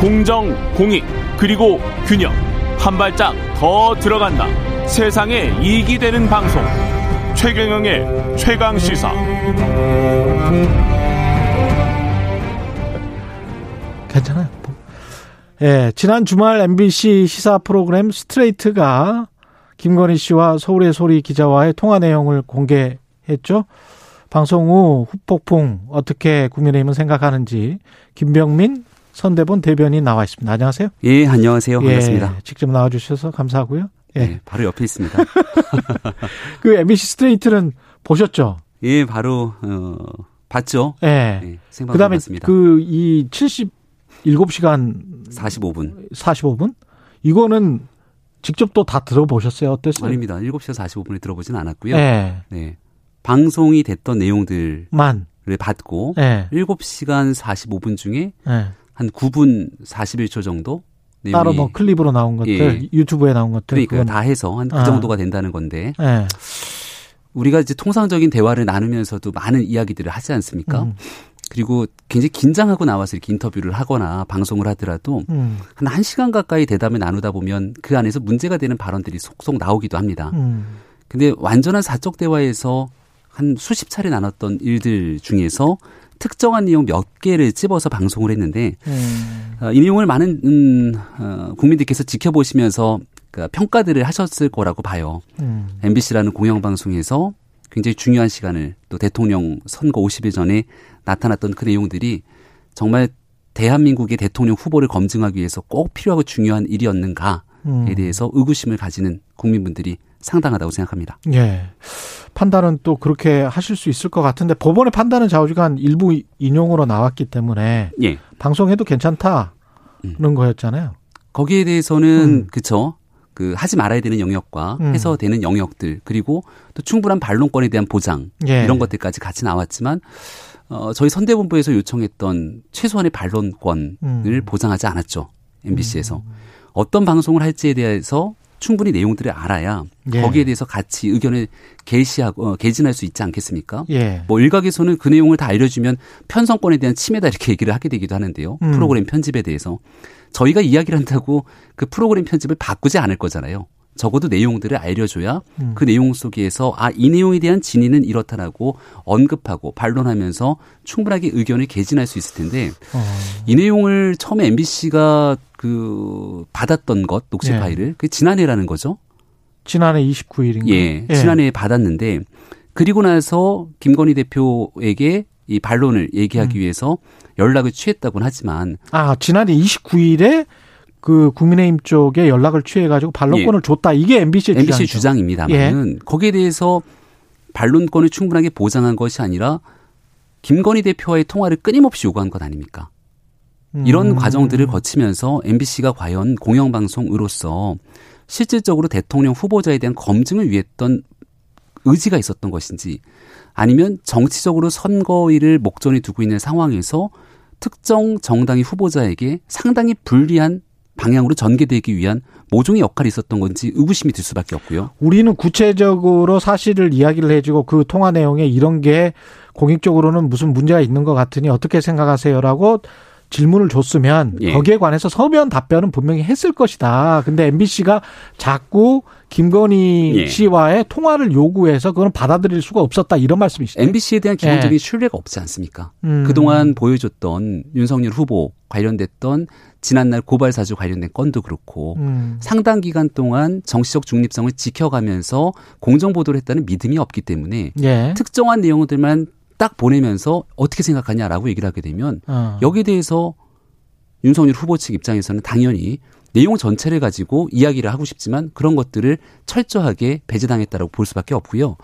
공정, 공익, 그리고 균형. 한 발짝 더 들어간다. 세상에 이익이 되는 방송. 최경영의 최강 시사. 괜찮아요. 예, 지난 주말 MBC 시사 프로그램 스트레이트가 김건희 씨와 서울의 소리 기자와의 통화 내용을 공개했죠. 방송 후 후폭풍 어떻게 국민의힘은 생각하는지 김병민 선대본 대변인 나와 있습니다. 안녕하세요. 예, 안녕하세요. 반갑습니다. 예, 직접 나와 주셔서 감사하고요. 예, 네, 바로 옆에 있습니다. 그 MBC 스트레이트는 보셨죠? 예, 바로 어, 봤죠. 예. 네, 그다음에 그 이 77시간 45분 45분 이거는 직접 또 다 들어보셨어요? 어땠어요? 아닙니다. 7시간 45분에 들어보진 않았고요. 네. 네. 방송이 됐던 내용들만 받고 네. 7시간 45분 중에 네. 한 9분 41초 정도 따로 뭐 클립으로 나온 것들, 예. 유튜브에 나온 것들 그러니까 다 해서 한그 아. 정도가 된다는 건데 네. 우리가 이제 통상적인 대화를 나누면서도 많은 이야기들을 하지 않습니까? 음. 그리고 굉장히 긴장하고 나와서 이렇게 인터뷰를 하거나 방송을 하더라도 음. 한 1시간 가까이 대담을 나누다 보면 그 안에서 문제가 되는 발언들이 속속 나오기도 합니다. 음. 근데 완전한 사적 대화에서 한 수십 차례 나눴던 일들 중에서 특정한 내용 몇 개를 찝어서 방송을 했는데 음. 어, 이 내용을 많은 음, 어, 국민들께서 지켜보시면서 그 평가들을 하셨을 거라고 봐요. 음. MBC라는 공영방송에서 굉장히 중요한 시간을 또 대통령 선거 50일 전에 나타났던 그 내용들이 정말 대한민국의 대통령 후보를 검증하기 위해서 꼭 필요하고 중요한 일이었는가에 음. 대해서 의구심을 가지는 국민분들이 상당하다고 생각합니다. 예. 판단은 또 그렇게 하실 수 있을 것 같은데 법원의 판단은 좌우지간 일부 인용으로 나왔기 때문에 예. 방송해도 괜찮다는 음. 거였잖아요. 거기에 대해서는 음. 그쵸. 그 하지 말아야 되는 영역과 음. 해서 되는 영역들 그리고 또 충분한 반론권에 대한 보장 예. 이런 것들까지 같이 나왔지만 어 저희 선대본부에서 요청했던 최소한의 반론권을 음. 보장하지 않았죠. MBC에서 음. 어떤 방송을 할지에 대해서 충분히 내용들을 알아야 예. 거기에 대해서 같이 의견을 개시하고 어, 개진할 수 있지 않겠습니까? 예. 뭐 일각에서는 그 내용을 다 알려주면 편성권에 대한 침해다 이렇게 얘기를 하게 되기도 하는데요. 음. 프로그램 편집에 대해서 저희가 이야기를 한다고 그 프로그램 편집을 바꾸지 않을 거잖아요. 적어도 내용들을 알려줘야 음. 그 내용 속에서 아 이 내용에 대한 진위는 이렇다라고 언급하고 반론하면서 충분하게 의견을 개진할 수 있을 텐데 어. 이 내용을 처음에 MBC가 그 받았던 것 녹취 예. 파일을 그 지난해라는 거죠. 지난해 29일인가? 예, 예. 지난해에 받았는데 그리고 나서 김건희 대표에게 이 반론을 얘기하기 음. 위해서 연락을 취했다고는 하지만 아 지난해 29일에 그 국민의힘 쪽에 연락을 취해가지고 반론권을 예. 줬다. 이게 MBC의 MBC 주장입니다만은 예. 거기에 대해서 반론권을 충분하게 보장한 것이 아니라 김건희 대표와의 통화를 끊임없이 요구한 것 아닙니까? 이런 음. 과정들을 거치면서 MBC가 과연 공영방송으로서 실질적으로 대통령 후보자에 대한 검증을 위했던 의지가 있었던 것인지 아니면 정치적으로 선거일을 목전에 두고 있는 상황에서 특정 정당의 후보자에게 상당히 불리한 방향으로 전개되기 위한 모종의 역할이 있었던 건지 의구심이 들 수밖에 없고요. 우리는 구체적으로 사실을 이야기를 해주고 그 통화 내용에 이런 게 공익적으로는 무슨 문제가 있는 것 같으니 어떻게 생각하세요라고 질문을 줬으면 예. 거기에 관해서 서면 답변은 분명히 했을 것이다. 근데 MBC가 자꾸 김건희 예. 씨와의 통화를 요구해서 그건 받아들일 수가 없었다 이런 말씀이시죠. MBC에 대한 기본적인 예. 신뢰가 없지 않습니까? 음. 그동안 보여줬던 윤석열 후보 관련됐던 지난날 고발 사주 관련된 건도 그렇고 음. 상당 기간 동안 정치적 중립성을 지켜가면서 공정 보도를 했다는 믿음이 없기 때문에 예. 특정한 내용들만 딱 보내면서 어떻게 생각하냐라고 얘기를 하게 되면 어. 여기에 대해서 윤석열 후보 측 입장에서는 당연히 내용 전체를 가지고 이야기를 하고 싶지만 그런 것들을 철저하게 배제당했다라고 볼 수밖에 없고요.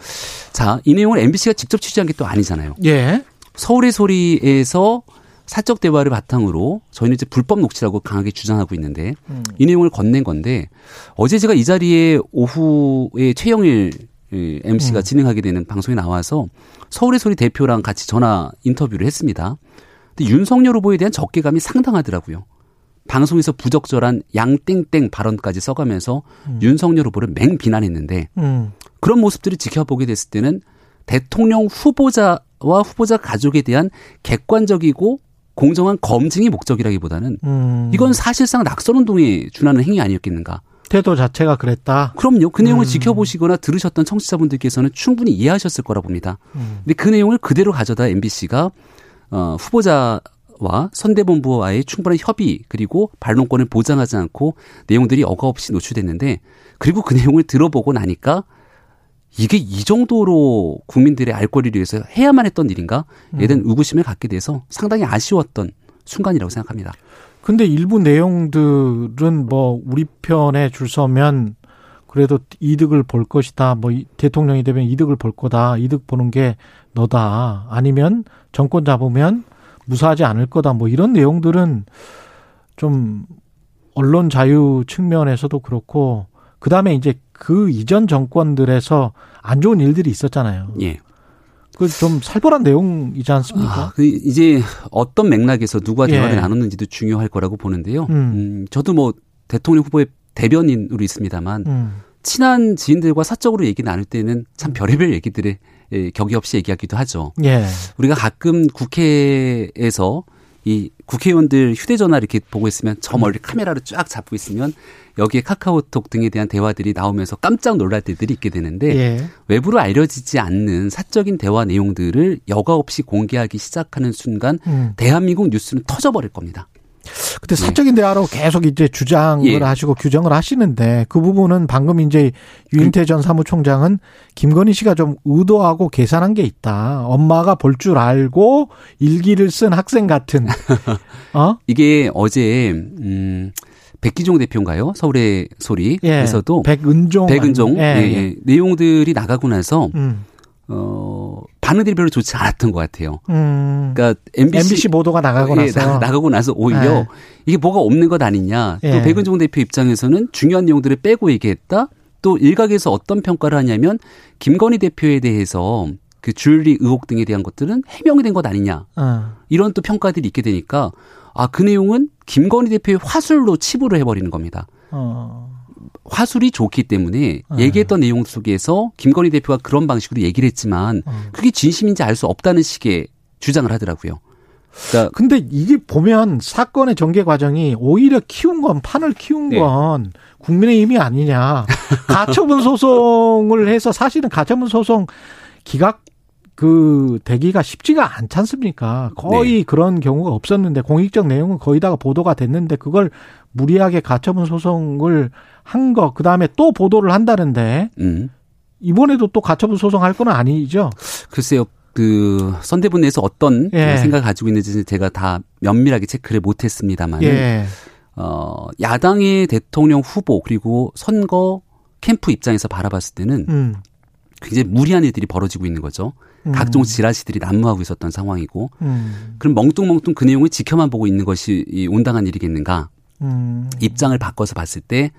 자, 이 내용을 MBC가 직접 취재한 게 또 아니잖아요. 예. 서울의 소리에서 사적 대화를 바탕으로 저희는 이제 불법 녹취라고 강하게 주장하고 있는데 음. 이 내용을 건넨 건데 어제 제가 이 자리에 오후에 최영일 MC가 음. 진행하게 되는 방송에 나와서 서울의 소리 대표랑 같이 전화 인터뷰를 했습니다. 근데 윤석열 후보에 대한 적개감이 상당하더라고요. 방송에서 부적절한 양땡땡 발언까지 써가면서 음. 윤석열 후보를 맹 비난했는데 음. 그런 모습들을 지켜보게 됐을 때는 대통령 후보자와 후보자 가족에 대한 객관적이고 공정한 검증이 목적이라기보다는 음. 이건 사실상 낙선운동에 준하는 행위 아니었겠는가. 태도 자체가 그랬다. 그럼요. 그 내용을 음. 지켜보시거나 들으셨던 청취자분들께서는 충분히 이해하셨을 거라 봅니다. 음. 근데 그 내용을 그대로 가져다 MBC가 어, 후보자 와 선대본부와의 충분한 협의 그리고 반론권을 보장하지 않고 내용들이 어가 없이 노출됐는데 그리고 그 내용을 들어보고 나니까 이게 이 정도로 국민들의 알 권리를 위해서 해야만 했던 일인가? 에 대한 음. 의구심을 갖게 돼서 상당히 아쉬웠던 순간이라고 생각합니다. 근데 일부 내용들은 뭐 우리 편에 줄 서면 그래도 이득을 볼 것이다. 뭐 대통령이 되면 이득을 볼 거다. 이득 보는 게 너다. 아니면 정권 잡으면 무사하지 않을 거다. 뭐 이런 내용들은 좀 언론 자유 측면에서도 그렇고 그다음에 이제 그 이전 정권들에서 안 좋은 일들이 있었잖아요. 예. 그 좀 살벌한 내용이지 않습니까? 아, 그 이제 어떤 맥락에서 누가 대화를 예. 나눴는지도 중요할 거라고 보는데요. 음. 음, 저도 뭐 대통령 후보의 대변인으로 있습니다만 음. 친한 지인들과 사적으로 얘기 나눌 때는 참 별의별 얘기들을 예, 격이 없이 얘기하기도 하죠. 예. 우리가 가끔 국회에서 이 국회의원들 휴대전화 이렇게 보고 있으면 저 멀리 카메라를 쫙 잡고 있으면 여기에 카카오톡 등에 대한 대화들이 나오면서 깜짝 놀랄 때들이 있게 되는데 예. 외부로 알려지지 않는 사적인 대화 내용들을 여과 없이 공개하기 시작하는 순간 음. 대한민국 뉴스는 터져버릴 겁니다. 근데 네. 사적인 대화로 계속 이제 주장을 예. 하시고 규정을 하시는데 그 부분은 방금 이제 유인태 전 사무총장은 김건희 씨가 좀 의도하고 계산한 게 있다. 엄마가 볼 줄 알고 일기를 쓴 학생 같은. 어? 이게 어제 음 백기종 대표인가요? 서울의 소리. 예. 에서도 백은종. 백은종. 예. 예. 예. 내용들이 나가고 나서 음. 어, 반응들이 별로 좋지 않았던 것 같아요. 음. 그러니까 MBC, MBC 보도가 나가고 예, 나서 나, 가고 나서 오히려 네. 이게 뭐가 없는 것 아니냐. 또 예. 백은종 대표 입장에서는 중요한 내용들을 빼고 얘기했다. 또 일각에서 어떤 평가를 하냐면 김건희 대표에 대해서 그 줄리 의혹 등에 대한 것들은 해명이 된 것 아니냐. 어. 이런 또 평가들이 있게 되니까 아, 그 내용은 김건희 대표의 화술로 치부를 해버리는 겁니다. 어. 화술이 좋기 때문에 네. 얘기했던 내용 속에서 김건희 대표가 그런 방식으로 얘기를 했지만 어. 그게 진심인지 알 수 없다는 식의 주장을 하더라고요. 그러니까 근데 이게 보면 사건의 전개 과정이 오히려 키운 건 판을 키운 네. 건 국민의힘이 아니냐. 가처분 소송을 해서 사실은 가처분 소송 기각 그 대기가 쉽지가 않지 않습니까? 거의 네. 그런 경우가 없었는데 공익적 내용은 거의 다가 보도가 됐는데 그걸 무리하게 가처분 소송을 한 거, 그 다음에 또 보도를 한다는데, 음. 이번에도 또 가처분 소송할 건 아니죠? 글쎄요. 그 선대본 내에서 어떤 예. 생각을 가지고 있는지 제가 다 면밀하게 체크를 못했습니다만, 예. 어 야당의 대통령 후보 그리고 선거 캠프 입장에서 바라봤을 때는 음. 굉장히 무리한 일들이 벌어지고 있는 거죠. 음. 각종 지라시들이 난무하고 있었던 상황이고, 음. 그럼 멍뚱멍뚱 그 내용을 지켜만 보고 있는 것이 온당한 일이겠는가? 음. 입장을 바꿔서 봤을 때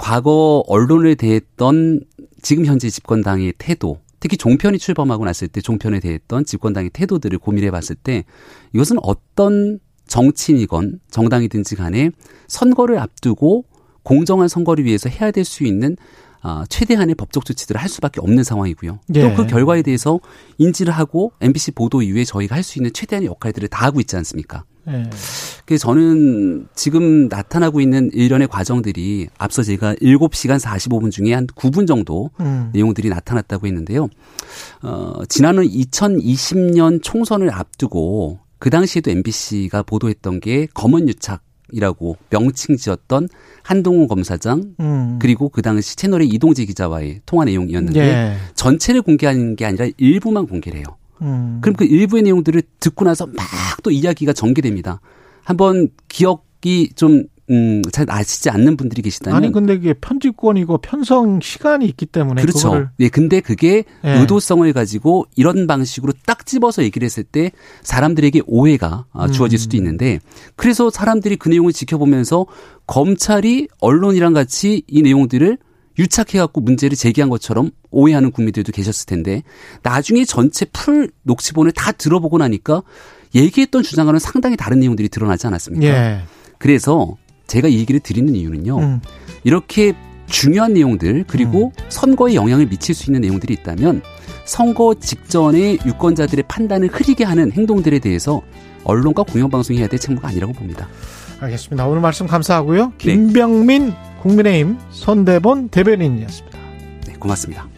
과거 언론을 대했던 지금 현재 집권당의 태도, 특히 종편이 출범하고 났을 때 종편에 대했던 집권당의 태도들을 고민해 봤을 때 이것은 어떤 정치인이건 정당이든지 간에 선거를 앞두고 공정한 선거를 위해서 해야 될 수 있는 아, 최대한의 법적 조치들을 할 수밖에 없는 상황이고요. 예. 또그 결과에 대해서 인지를 하고 MBC 보도 이후에 저희가 할 수 있는 최대한의 역할들을 다 하고 있지 않습니까? 예. 그래서 저는 지금 나타나고 있는 일련의 과정들이 앞서 제가 7시간 45분 중에 한 9분 정도 음. 내용들이 나타났다고 했는데요. 어, 지난해 2020년 총선을 앞두고 그 당시에도 MBC가 보도했던 게 검언 유착 이라고 명칭 지었던 한동훈 검사장 음. 그리고 그 당시 채널의 이동재 기자와의 통화 내용이었는데 예. 전체를 공개하는 게 아니라 일부만 공개를 해요. 음. 그럼 그 일부의 내용들을 듣고 나서 막 또 이야기가 전개됩니다. 한번 기억이 좀 음, 잘 아시지 않는 분들이 계시다면 아니 근데 이게 편집권이고 편성 시간이 있기 때문에 그렇죠. 예, 근데 그게 예. 의도성을 가지고 이런 방식으로 딱 집어서 얘기를 했을 때 사람들에게 오해가 아, 음. 주어질 수도 있는데 그래서 사람들이 그 내용을 지켜보면서 검찰이 언론이랑 같이 이 내용들을 유착해갖고 문제를 제기한 것처럼 오해하는 국민들도 계셨을 텐데 나중에 전체 풀 녹취본을 다 들어보고 나니까 얘기했던 주장과는 상당히 다른 내용들이 드러나지 않았습니까? 예. 그래서 제가 이 얘기를 드리는 이유는요. 음. 이렇게 중요한 내용들 그리고 음. 선거에 영향을 미칠 수 있는 내용들이 있다면 선거 직전에 유권자들의 판단을 흐리게 하는 행동들에 대해서 언론과 공영방송이 해야 될 책무가 아니라고 봅니다. 알겠습니다. 오늘 말씀 감사하고요. 네. 김병민 국민의힘 선대본 대변인이었습니다. 네, 고맙습니다.